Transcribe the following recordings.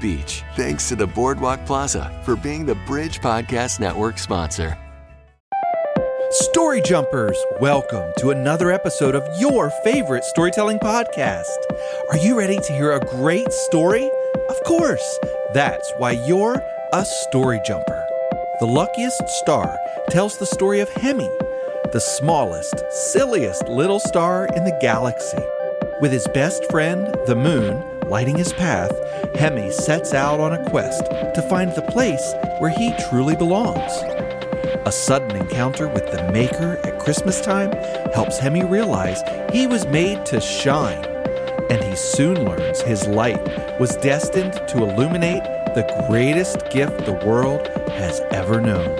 Beach. Thanks to the Boardwalk Plaza for being the Bridge Podcast Network sponsor. Story Jumpers, welcome to another episode of your favorite storytelling podcast. Are you ready to hear a great story? Of course. That's why you're a story jumper. The luckiest star tells the story of Hemmy, the smallest, silliest little star in the galaxy. With his best friend, the moon, lighting his path, Hemmy sets out on a quest to find the place where he truly belongs. A sudden encounter with the Maker at Christmas time helps Hemmy realize he was made to shine, and he soon learns his light was destined to illuminate the greatest gift the world has ever known.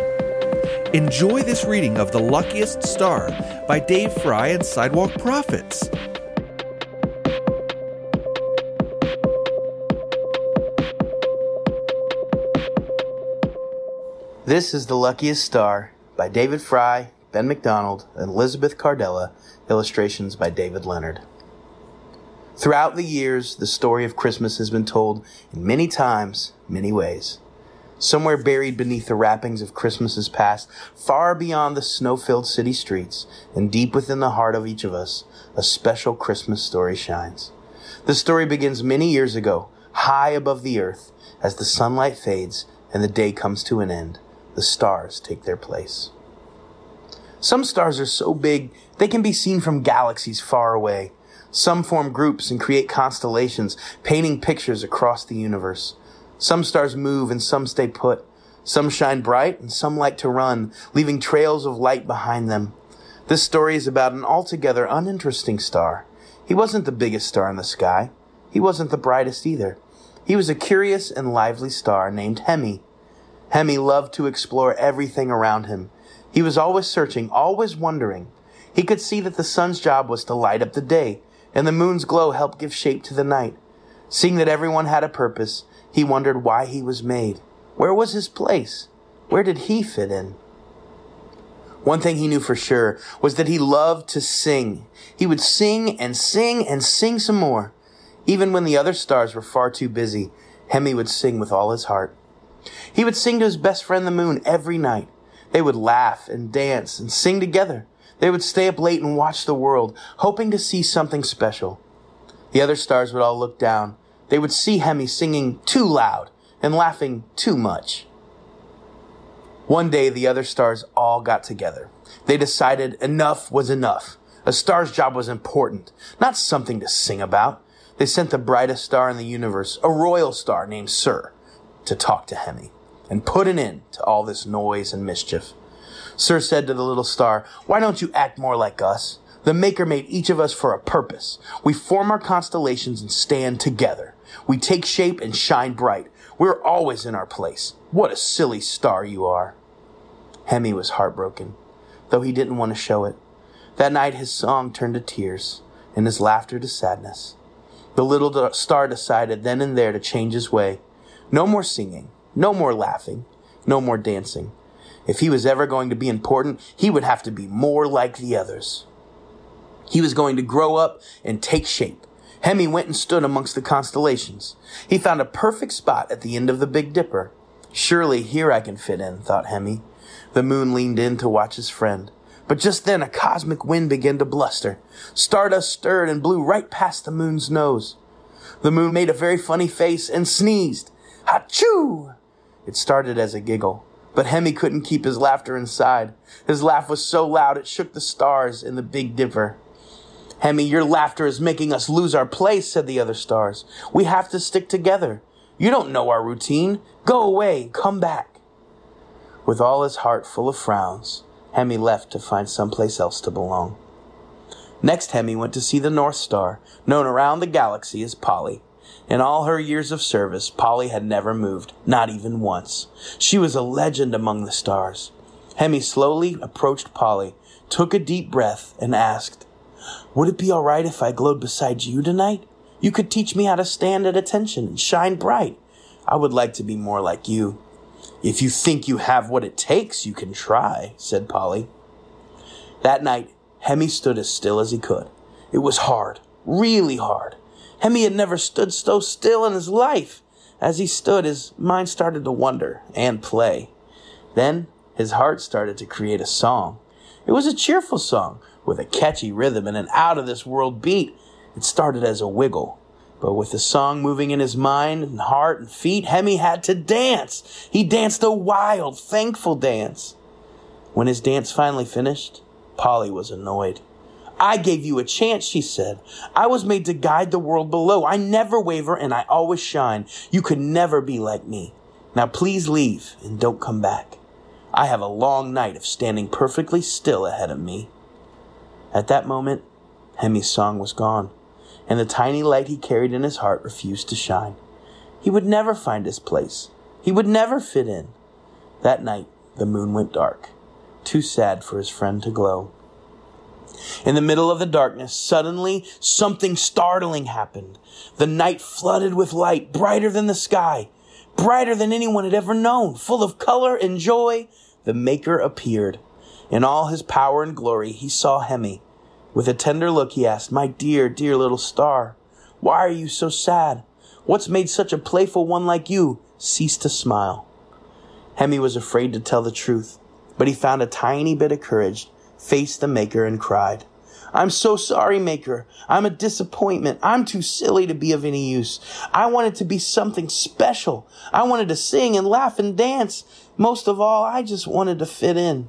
Enjoy this reading of The Luckiest Star by Dave Frey and Sidewalk Prophets. This is The Luckiest Star by David Frey, Ben McDonald, and Elizabeth Cardella, illustrations by David Leonard. Throughout the years, the story of Christmas has been told in many times, many ways. Somewhere buried beneath the wrappings of Christmases past, far beyond the snow filled city streets, and deep within the heart of each of us, a special Christmas story shines. The story begins many years ago, high above the earth, as the sunlight fades and the day comes to an end the stars take their place. Some stars are so big they can be seen from galaxies far away. Some form groups and create constellations, painting pictures across the universe. Some stars move and some stay put. Some shine bright and some like to run, leaving trails of light behind them. This story is about an altogether uninteresting star. He wasn't the biggest star in the sky. He wasn't the brightest either. He was a curious and lively star named Hemmy. Hemmy loved to explore everything around him. He was always searching, always wondering. He could see that the sun's job was to light up the day, and the moon's glow helped give shape to the night. Seeing that everyone had a purpose, he wondered why he was made. Where was his place? Where did he fit in? One thing he knew for sure was that he loved to sing. He would sing and sing and sing some more. Even when the other stars were far too busy, Hemmy would sing with all his heart. He would sing to his best friend the moon every night. They would laugh and dance and sing together. They would stay up late and watch the world, hoping to see something special. The other stars would all look down. They would see Hemmy singing too loud and laughing too much. One day, the other stars all got together. They decided enough was enough. A star's job was important, not something to sing about. They sent the brightest star in the universe, a royal star named Sir, to talk to Hemmy and put an end to all this noise and mischief. Sir said to the little star, Why don't you act more like us? The Maker made each of us for a purpose. We form our constellations and stand together. We take shape and shine bright. We're always in our place. What a silly star you are. Hemmy was heartbroken, though he didn't want to show it. That night his song turned to tears and his laughter to sadness. The little star decided then and there to change his way no more singing, no more laughing, no more dancing. If he was ever going to be important, he would have to be more like the others. He was going to grow up and take shape. Hemmy went and stood amongst the constellations. He found a perfect spot at the end of the Big Dipper. Surely here I can fit in, thought Hemmy. The moon leaned in to watch his friend. But just then a cosmic wind began to bluster. Stardust stirred and blew right past the moon's nose. The moon made a very funny face and sneezed. Achoo! It started as a giggle, but Hemmy couldn't keep his laughter inside. His laugh was so loud it shook the stars in the Big Dipper. Hemmy, your laughter is making us lose our place, said the other stars. We have to stick together. You don't know our routine. Go away, come back. With all his heart full of frowns, Hemmy left to find someplace else to belong. Next, Hemmy went to see the North Star, known around the galaxy as Polly. In all her years of service, Polly had never moved, not even once. She was a legend among the stars. Hemmy slowly approached Polly, took a deep breath, and asked, Would it be all right if I glowed beside you tonight? You could teach me how to stand at attention and shine bright. I would like to be more like you. If you think you have what it takes, you can try, said Polly. That night, Hemmy stood as still as he could. It was hard, really hard. Hemmy had never stood so still in his life. As he stood, his mind started to wonder and play. Then his heart started to create a song. It was a cheerful song with a catchy rhythm and an out of this world beat. It started as a wiggle. But with the song moving in his mind and heart and feet, Hemmy had to dance. He danced a wild, thankful dance. When his dance finally finished, Polly was annoyed. I gave you a chance, she said. I was made to guide the world below. I never waver and I always shine. You could never be like me. Now please leave and don't come back. I have a long night of standing perfectly still ahead of me. At that moment, Hemmy's song was gone, and the tiny light he carried in his heart refused to shine. He would never find his place. He would never fit in. That night, the moon went dark, too sad for his friend to glow. In the middle of the darkness, suddenly something startling happened. The night flooded with light, brighter than the sky, brighter than anyone had ever known, full of color and joy. The Maker appeared. In all his power and glory, he saw Hemmy. With a tender look, he asked, My dear, dear little star, why are you so sad? What's made such a playful one like you cease to smile? Hemmy was afraid to tell the truth, but he found a tiny bit of courage faced the Maker and cried, I'm so sorry, Maker. I'm a disappointment. I'm too silly to be of any use. I wanted to be something special. I wanted to sing and laugh and dance. Most of all, I just wanted to fit in.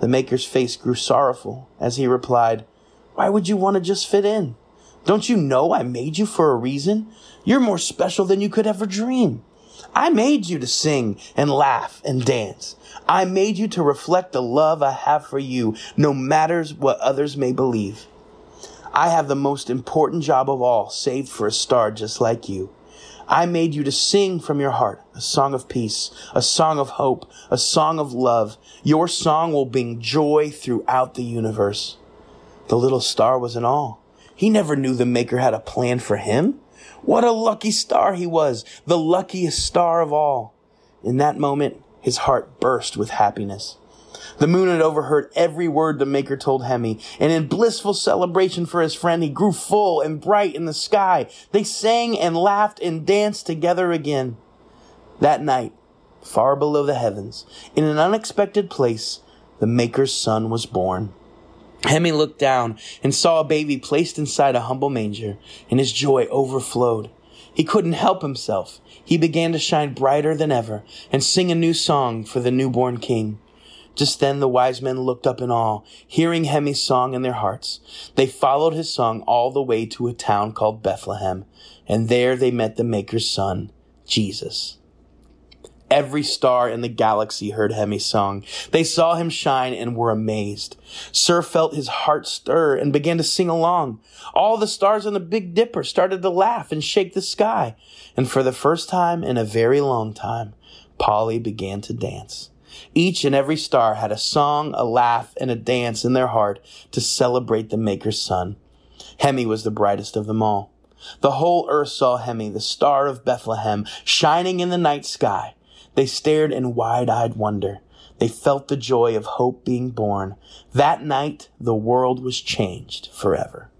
The Maker's face grew sorrowful as he replied, Why would you want to just fit in? Don't you know I made you for a reason? You're more special than you could ever dream. I made you to sing and laugh and dance. I made you to reflect the love I have for you, no matters what others may believe. I have the most important job of all, saved for a star just like you. I made you to sing from your heart a song of peace, a song of hope, a song of love. Your song will bring joy throughout the universe. The little star was in awe. He never knew the Maker had a plan for him. What a lucky star he was, the luckiest star of all. In that moment, his heart burst with happiness. The moon had overheard every word the Maker told Hemmy, and in blissful celebration for his friend, he grew full and bright in the sky. They sang and laughed and danced together again. That night, far below the heavens, in an unexpected place, the Maker's son was born. Hemmy looked down and saw a baby placed inside a humble manger, and his joy overflowed. He couldn't help himself. He began to shine brighter than ever and sing a new song for the newborn king. Just then the wise men looked up in awe, hearing Hemmy's song in their hearts. They followed his song all the way to a town called Bethlehem, and there they met the Maker's son, Jesus. Every star in the galaxy heard Hemmy's song. They saw him shine and were amazed. Sir felt his heart stir and began to sing along. All the stars in the Big Dipper started to laugh and shake the sky. And for the first time in a very long time, Polly began to dance. Each and every star had a song, a laugh, and a dance in their heart to celebrate the Maker's son. Hemmy was the brightest of them all. The whole earth saw Hemmy, the star of Bethlehem, shining in the night sky. They stared in wide-eyed wonder. They felt the joy of hope being born. That night, the world was changed forever.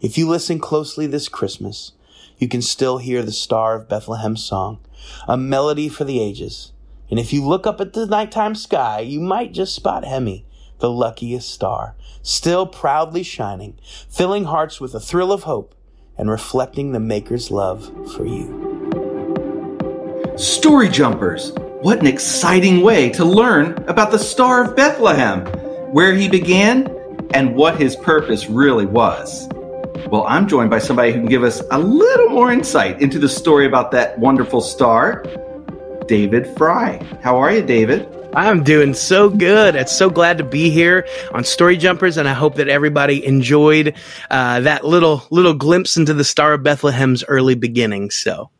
If you listen closely this Christmas, you can still hear the Star of Bethlehem song, a melody for the ages. And if you look up at the nighttime sky, you might just spot Hemmy, the luckiest star, still proudly shining, filling hearts with a thrill of hope and reflecting the Maker's love for you. Story Jumpers! What an exciting way to learn about the Star of Bethlehem, where he began, and what his purpose really was. Well, I'm joined by somebody who can give us a little more insight into the story about that wonderful star, David Frey. How are you, David? I'm doing so good. It's so glad to be here on Story Jumpers, and I hope that everybody enjoyed uh, that little little glimpse into the Star of Bethlehem's early beginnings. So,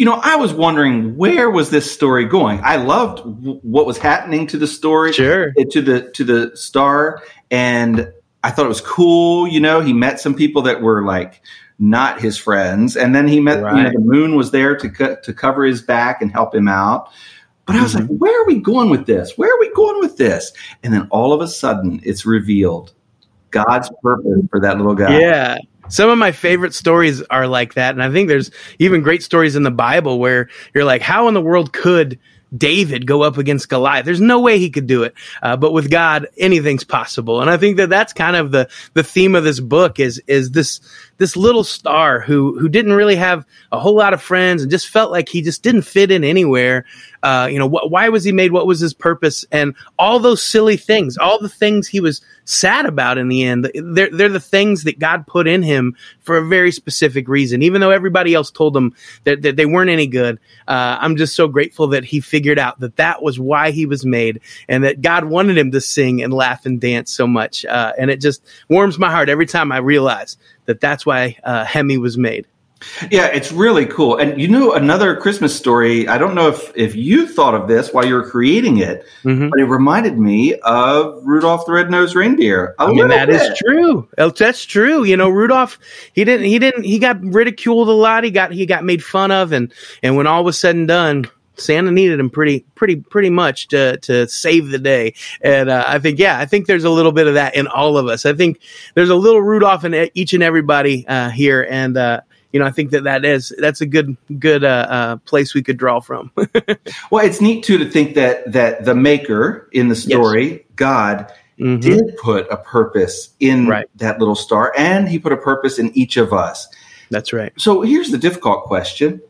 you know, I was wondering where was this story going. I loved w- what was happening to the story, sure, to the to the star, and I thought it was cool. You know, he met some people that were like not his friends, and then he met. Right. You know, the moon was there to co- to cover his back and help him out. But I was mm-hmm. like, where are we going with this? Where are we going with this? And then all of a sudden, it's revealed God's purpose for that little guy. Yeah. Some of my favorite stories are like that. And I think there's even great stories in the Bible where you're like, how in the world could David go up against Goliath. There's no way he could do it. Uh, but with God, anything's possible. And I think that that's kind of the, the theme of this book is, is this, this little star who, who didn't really have a whole lot of friends and just felt like he just didn't fit in anywhere. Uh, you know, wh- why was he made? What was his purpose? And all those silly things, all the things he was sad about in the end, they're, they're the things that God put in him for a very specific reason. Even though everybody else told him that, that they weren't any good, uh, I'm just so grateful that he figured out that that was why he was made and that God wanted him to sing and laugh and dance so much. Uh, and it just warms my heart every time I realize that that's why uh, Hemmy was made. Yeah, it's really cool. And you know, another Christmas story, I don't know if, if you thought of this while you were creating it, mm-hmm. but it reminded me of Rudolph the Red-Nosed Reindeer. I mean, that bit. is true. Oh, that's true. You know, Rudolph, he didn't, he didn't, he got ridiculed a lot. He got, he got made fun of. And, and when all was said and done, Santa needed him pretty, pretty, pretty much to to save the day. And uh, I think, yeah, I think there's a little bit of that in all of us. I think there's a little Rudolph in each and everybody uh, here, and uh, you know, I think that that is that's a good good uh, uh, place we could draw from. well, it's neat too to think that that the maker in the story, yes. God, mm-hmm. did put a purpose in right. that little star, and He put a purpose in each of us. That's right. So here's the difficult question: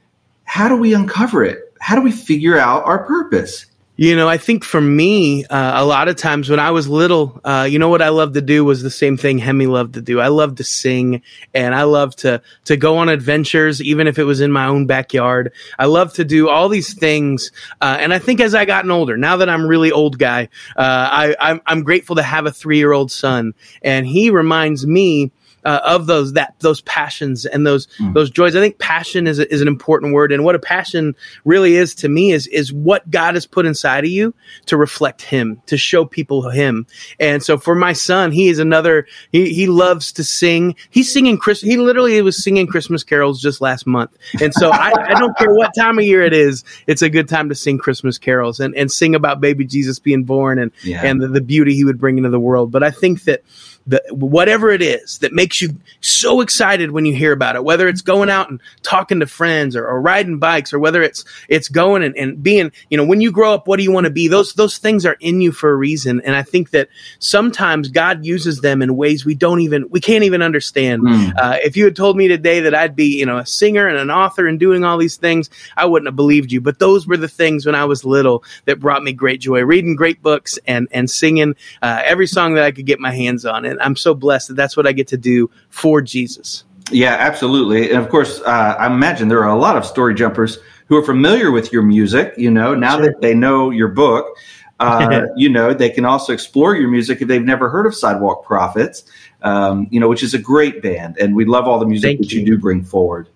How do we uncover it? How do we figure out our purpose? You know, I think for me, uh, a lot of times when I was little, uh, you know what I loved to do was the same thing Hemmy loved to do. I loved to sing and I loved to, to go on adventures, even if it was in my own backyard. I loved to do all these things. Uh, and I think as I gotten older, now that I'm really old guy, uh, I, I'm, I'm grateful to have a three year old son and he reminds me uh, of those that those passions and those mm. those joys. I think passion is a, is an important word, and what a passion really is to me is is what God has put inside of you to reflect Him, to show people Him. And so for my son, he is another. He he loves to sing. He's singing Chris. He literally was singing Christmas carols just last month, and so I, I don't care what time of year it is. It's a good time to sing Christmas carols and and sing about baby Jesus being born and yeah. and the, the beauty He would bring into the world. But I think that the, whatever it is that makes you so excited when you hear about it, whether it's going out and talking to friends or, or riding bikes or whether it's, it's going and, and being, you know, when you grow up, what do you want to be? Those, those things are in you for a reason. And I think that sometimes God uses them in ways we don't even, we can't even understand. Mm. Uh, if you had told me today that I'd be, you know, a singer and an author and doing all these things, I wouldn't have believed you. But those were the things when I was little that brought me great joy, reading great books and, and singing uh, every song that I could get my hands on and I'm so blessed that that's what I get to do for Jesus. Yeah, absolutely. And of course, uh, I imagine there are a lot of story jumpers who are familiar with your music. You know, now sure. that they know your book, uh, you know, they can also explore your music if they've never heard of Sidewalk Prophets, um, you know, which is a great band. And we love all the music Thank that you. you do bring forward.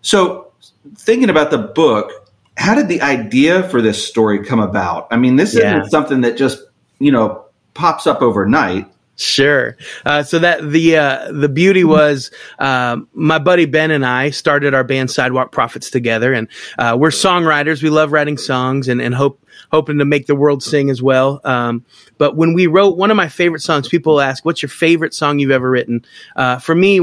So, thinking about the book, how did the idea for this story come about? I mean, this yeah. isn't something that just, you know, pops up overnight. Sure. Uh, so that the uh, the beauty was uh, my buddy Ben and I started our band Sidewalk Prophets together, and uh, we're songwriters. We love writing songs and, and hope hoping to make the world sing as well. Um, but when we wrote one of my favorite songs, people ask, "What's your favorite song you've ever written?" Uh, for me,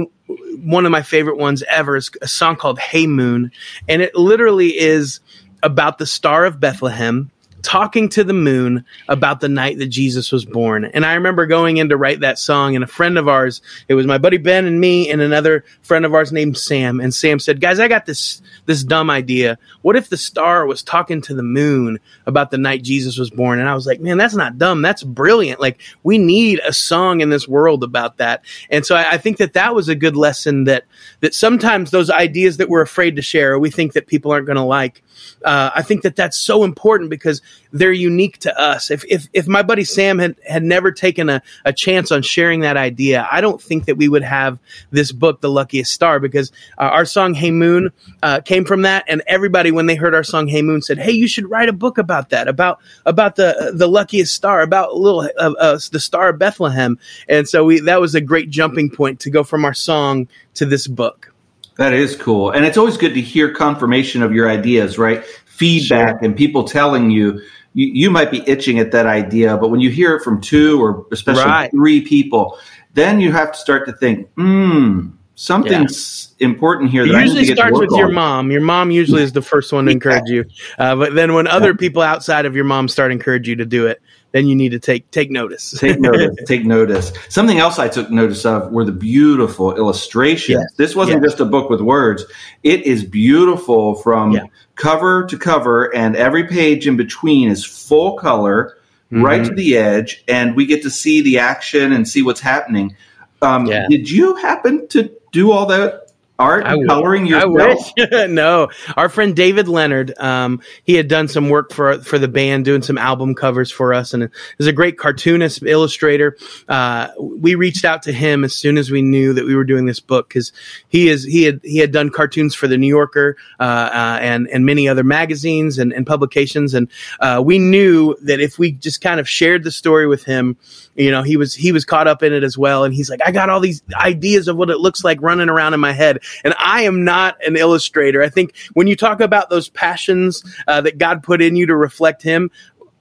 one of my favorite ones ever is a song called "Hey Moon," and it literally is about the star of Bethlehem talking to the moon about the night that Jesus was born. And I remember going in to write that song, and a friend of ours, it was my buddy Ben and me, and another friend of ours named Sam. And Sam said, Guys, I got this this dumb idea. What if the star was talking to the moon about the night Jesus was born? And I was like, Man, that's not dumb. That's brilliant. Like, we need a song in this world about that. And so I, I think that that was a good lesson that that sometimes those ideas that we're afraid to share, we think that people aren't going to like. Uh, I think that that's so important because they're unique to us. If if if my buddy Sam had had never taken a, a chance on sharing that idea, I don't think that we would have this book, The Luckiest Star, because uh, our song Hey Moon uh, came from that, and everybody when they heard our song Hey Moon said, "Hey, you should write a book about that, about about the the luckiest star, about little uh, uh, the star of Bethlehem." And so we that was a great jumping point to go from our song to this book. That is cool. And it's always good to hear confirmation of your ideas, right? Feedback sure. and people telling you, you, you might be itching at that idea, but when you hear it from two or especially right. three people, then you have to start to think, hmm, something's yeah. important here. It usually starts with on. your mom. Your mom usually is the first one to encourage you. Uh, but then when other people outside of your mom start encourage you to do it, then you need to take take notice. take notice. Take notice. Something else I took notice of were the beautiful illustrations. Yes. This wasn't yes. just a book with words. It is beautiful from yeah. cover to cover, and every page in between is full color, mm-hmm. right to the edge, and we get to see the action and see what's happening. Um, yeah. Did you happen to do all that art and coloring yourself? no, our friend David Leonard, um, he had done some work for for the band, doing some album covers for us, and is a great cartoonist, illustrator. Uh, we reached out to him as soon as we knew that we were doing this book because he is he had he had done cartoons for the New Yorker uh, uh, and and many other magazines and, and publications, and uh, we knew that if we just kind of shared the story with him, you know, he was he was caught up in it as well, and he's like, I got all these ideas of what it looks like running around in my head and I am not an illustrator. I think when you talk about those passions uh, that God put in you to reflect Him,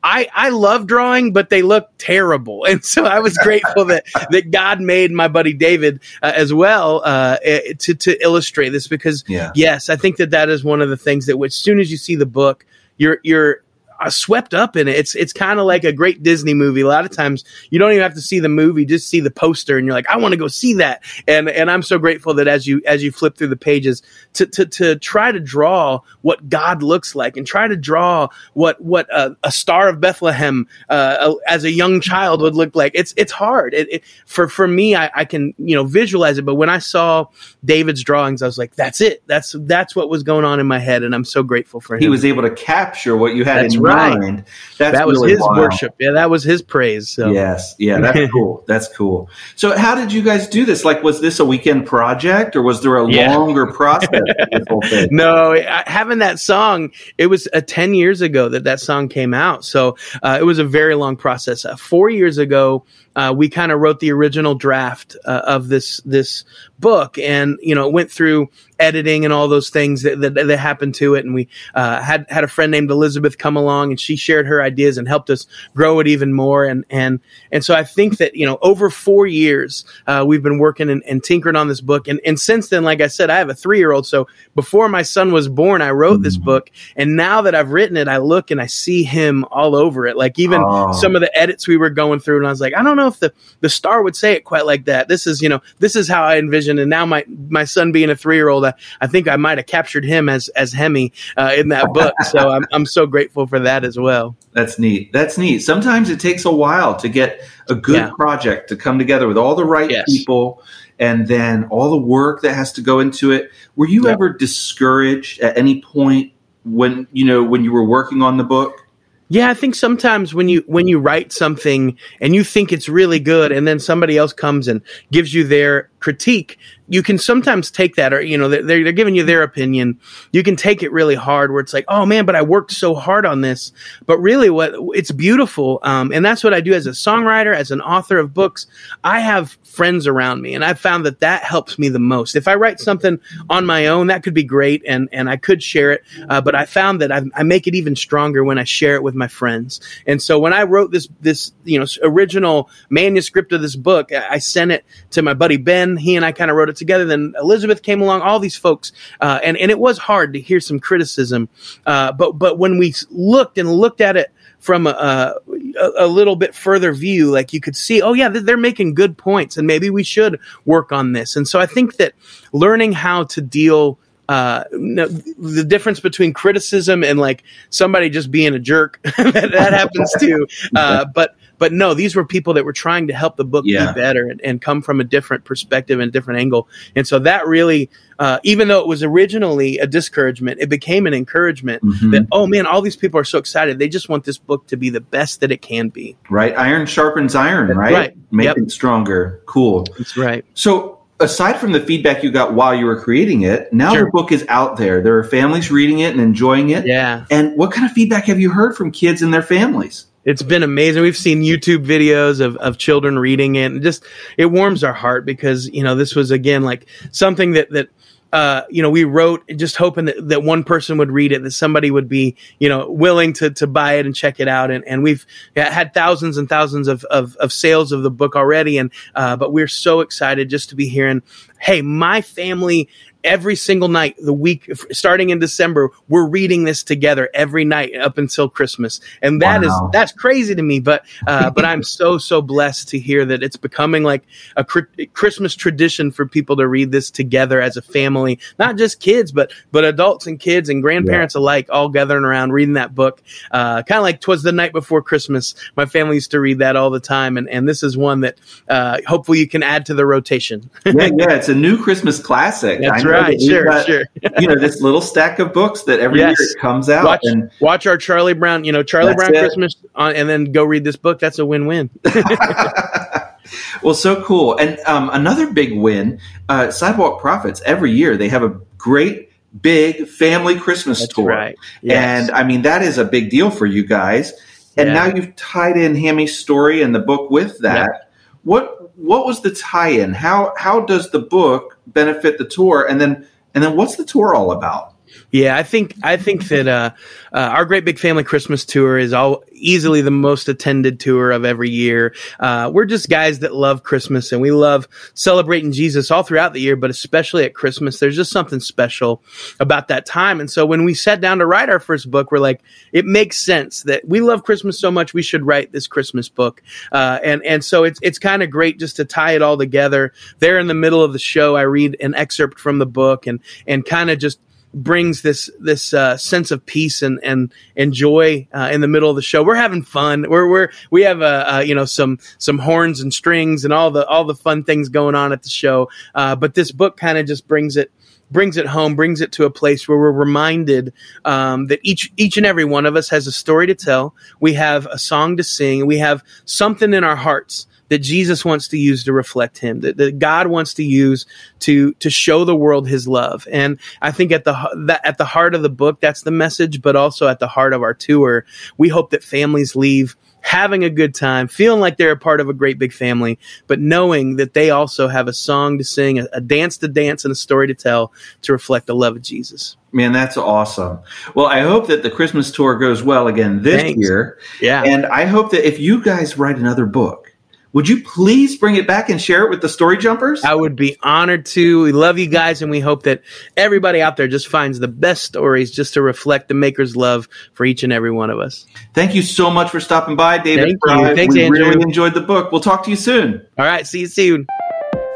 I, I love drawing, but they look terrible. And so I was grateful that, that God made my buddy David uh, as well uh, eh, to, to illustrate this because, yeah. yes, I think that that is one of the things that as soon as you see the book, you're, you're swept up in it. It's it's kind of like a great Disney movie. A lot of times you don't even have to see the movie, just see the poster, and you're like, I want to go see that. And and I'm so grateful that as you as you flip through the pages to to to try to draw what God looks like and try to draw what what a, a star of Bethlehem uh, as a young child would look like. It's it's hard. It, it, for for me, I, I can you know visualize it, but when I saw David's drawings, I was like, that's it. That's that's what was going on in my head, and I'm so grateful for him. He was able to capture what you had that's in right right. That's that was really his wild. worship. Yeah, that was his praise. So. Yes, yeah, that's cool. That's cool. So, how did you guys do this? Like, was this a weekend project, or was there a yeah. longer process? no, having that song, it was uh, ten years ago that that song came out. So uh, it was a very long process. Uh, four years ago, uh, we kind of wrote the original draft uh, of this this book, and you know it went through editing and all those things that, that, that happened to it. And we uh, had had a friend named Elizabeth come along, and she shared her ideas and helped us grow it even more. And and and so I think that you know over four years uh, we've been working and, and tinkering on this book, and and since then, like I said, I have a three year old. So before my son was born, I wrote this mm-hmm. book, and now that I've written it, I look and I see him all over it. Like even oh. some of the edits we were going through, and I was like, I don't know if the the star would say it quite like that. This is you know this is how I envision. And now my my son being a three year old, I, I think I might have captured him as as Hemmy uh, in that book. so I'm I'm so grateful for that as well. That's neat. That's neat. Sometimes it takes a while to get a good yeah. project to come together with all the right yes. people and then all the work that has to go into it. Were you yeah. ever discouraged at any point when you know when you were working on the book? Yeah, I think sometimes when you when you write something and you think it's really good and then somebody else comes and gives you their critique, you can sometimes take that, or you know, they're, they're giving you their opinion. You can take it really hard, where it's like, oh man, but I worked so hard on this. But really, what it's beautiful, um, and that's what I do as a songwriter, as an author of books. I have friends around me, and I've found that that helps me the most. If I write something on my own, that could be great, and and I could share it. Uh, but I found that I, I make it even stronger when I share it with my friends. And so when I wrote this this you know original manuscript of this book, I, I sent it to my buddy Ben. He and I kind of wrote it together. Then Elizabeth came along, all these folks, uh, and and it was hard to hear some criticism. Uh, but but when we looked and looked at it from a, a, a, little bit further view, like you could see, oh yeah, they're making good points, and maybe we should work on this. And so I think that learning how to deal uh, the difference between criticism and like somebody just being a jerk that, that happens too. Uh, but but no, these were people that were trying to help the book Yeah. be better and, and come from a different perspective and different angle. And so that really, uh, even though it was originally a discouragement, it became an encouragement Mhm. that, oh man, all these people are so excited. They just want this book to be the best that it can be. right? Iron sharpens iron, right? right. Make Yep. it stronger. Cool. That's right. So, aside from the feedback you got while you were creating it, now Sure. the book is out there. There are families reading it and enjoying it. Yeah. And what kind of feedback have you heard from kids and their families? It's been amazing. We've seen YouTube videos of, of children reading it and just it warms our heart because, you know, this was again like something that that uh, you know, we wrote just hoping that, that one person would read it, that somebody would be, you know, willing to, to buy it and check it out. And, and we've had thousands and thousands of, of, of sales of the book already. And, uh, but we're so excited just to be hearing, Hey, my family every single night the week starting in December, we're reading this together every night up until Christmas. And that is Wow. that's crazy to me, but uh, but I'm so so blessed to hear that it's becoming like a Christmas tradition for people to read this together as a family, not just kids, but but adults and kids and grandparents alike, all gathering around reading that book. Uh, kind of like "Twas the Night Before Christmas." My family used to read that all the time, and and this is one that uh, hopefully you can add to the rotation. yeah, yeah, it's a new Christmas classic. That's I right. that Sure, got, sure. you know, this little stack of books that every Yes. year it comes out. Watch And watch our Charlie Brown, you know, Charlie Brown it. Christmas, on, and then go read this book. That's a win win. well, so cool. And um, another big win, uh, Sidewalk Prophets, every year they have a great big family Christmas That's tour. right. Yes. And I mean, that is a big deal for you guys. And Yeah. now you've tied in Hemmy's story and the book with that. What what was the tie-in? How how does the book benefit the tour? And then and then what's the tour all about? Yeah, I think I think that uh, uh, our Great Big Family Christmas Tour is all easily the most attended tour of every year. Uh, we're just guys that love Christmas and we love celebrating Jesus all throughout the year, but especially at Christmas. There's just something special about that time. And so when we sat down to write our first book, we're like, it makes sense that we love Christmas so much we should write this Christmas book. Uh, and and so it's it's kind of great just to tie it all together. There in the middle of the show, I read an excerpt from the book and and kind of just brings this this uh, sense of peace and and and joy uh, in the middle of the show. We're having fun. We're we're we have uh, uh, you know some some horns and strings and all the all the fun things going on at the show. Uh, but this book kind of just brings it brings it home, brings it to a place where we're reminded um, that each each and every one of us has a story to tell. We have a song to sing. We have something in our hearts that Jesus wants to use to reflect Him. That, that God wants to use to to show the world His love. And I think at the that at the heart of the book, that's the message. But also at the heart of our tour, we hope that families leave having a good time, feeling like they're a part of a great big family, but knowing that they also have a song to sing, a, a dance to dance, and a story to tell to reflect the love of Jesus. Man, that's awesome. Well, I hope that the Christmas tour goes well again this Thanks. year. Yeah. And I hope that if you guys write another book, would you please bring it back and share it with the Story Jumpers? I would be honored to. We love you guys, and we hope that everybody out there just finds the best stories just to reflect the Maker's love for each and every one of us. Thank you so much for stopping by, David. Thank you. Thanks, we Andrew. really enjoyed the book. We'll talk to you soon. All right, see you soon.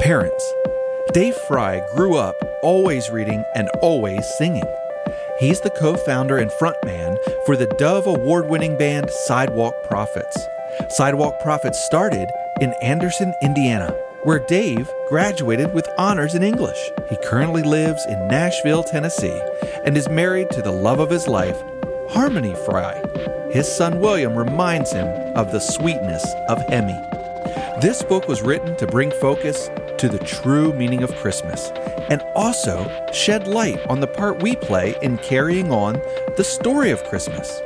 Parents. Dave Frey grew up always reading and always singing. He's the co founder and frontman for the Dove award winning band Sidewalk Prophets. Sidewalk Prophets started in Anderson, Indiana, where Dave graduated with honors in English. He currently lives in Nashville, Tennessee, and is married to the love of his life, Harmony Frey. His son William reminds him of the sweetness of Hemmy. This book was written to bring focus to the true meaning of Christmas and also shed light on the part we play in carrying on the story of Christmas.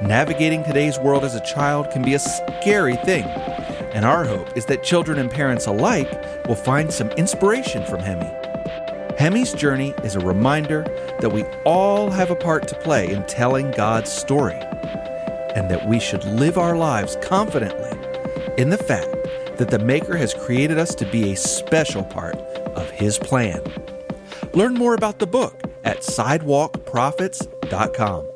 Navigating today's world as a child can be a scary thing, and our hope is that children and parents alike will find some inspiration from Hemmy. Hemmy's journey is a reminder that we all have a part to play in telling God's story, and that we should live our lives confidently in the fact that the Maker has created us to be a special part of His plan. Learn more about the book at sidewalkprophets.com.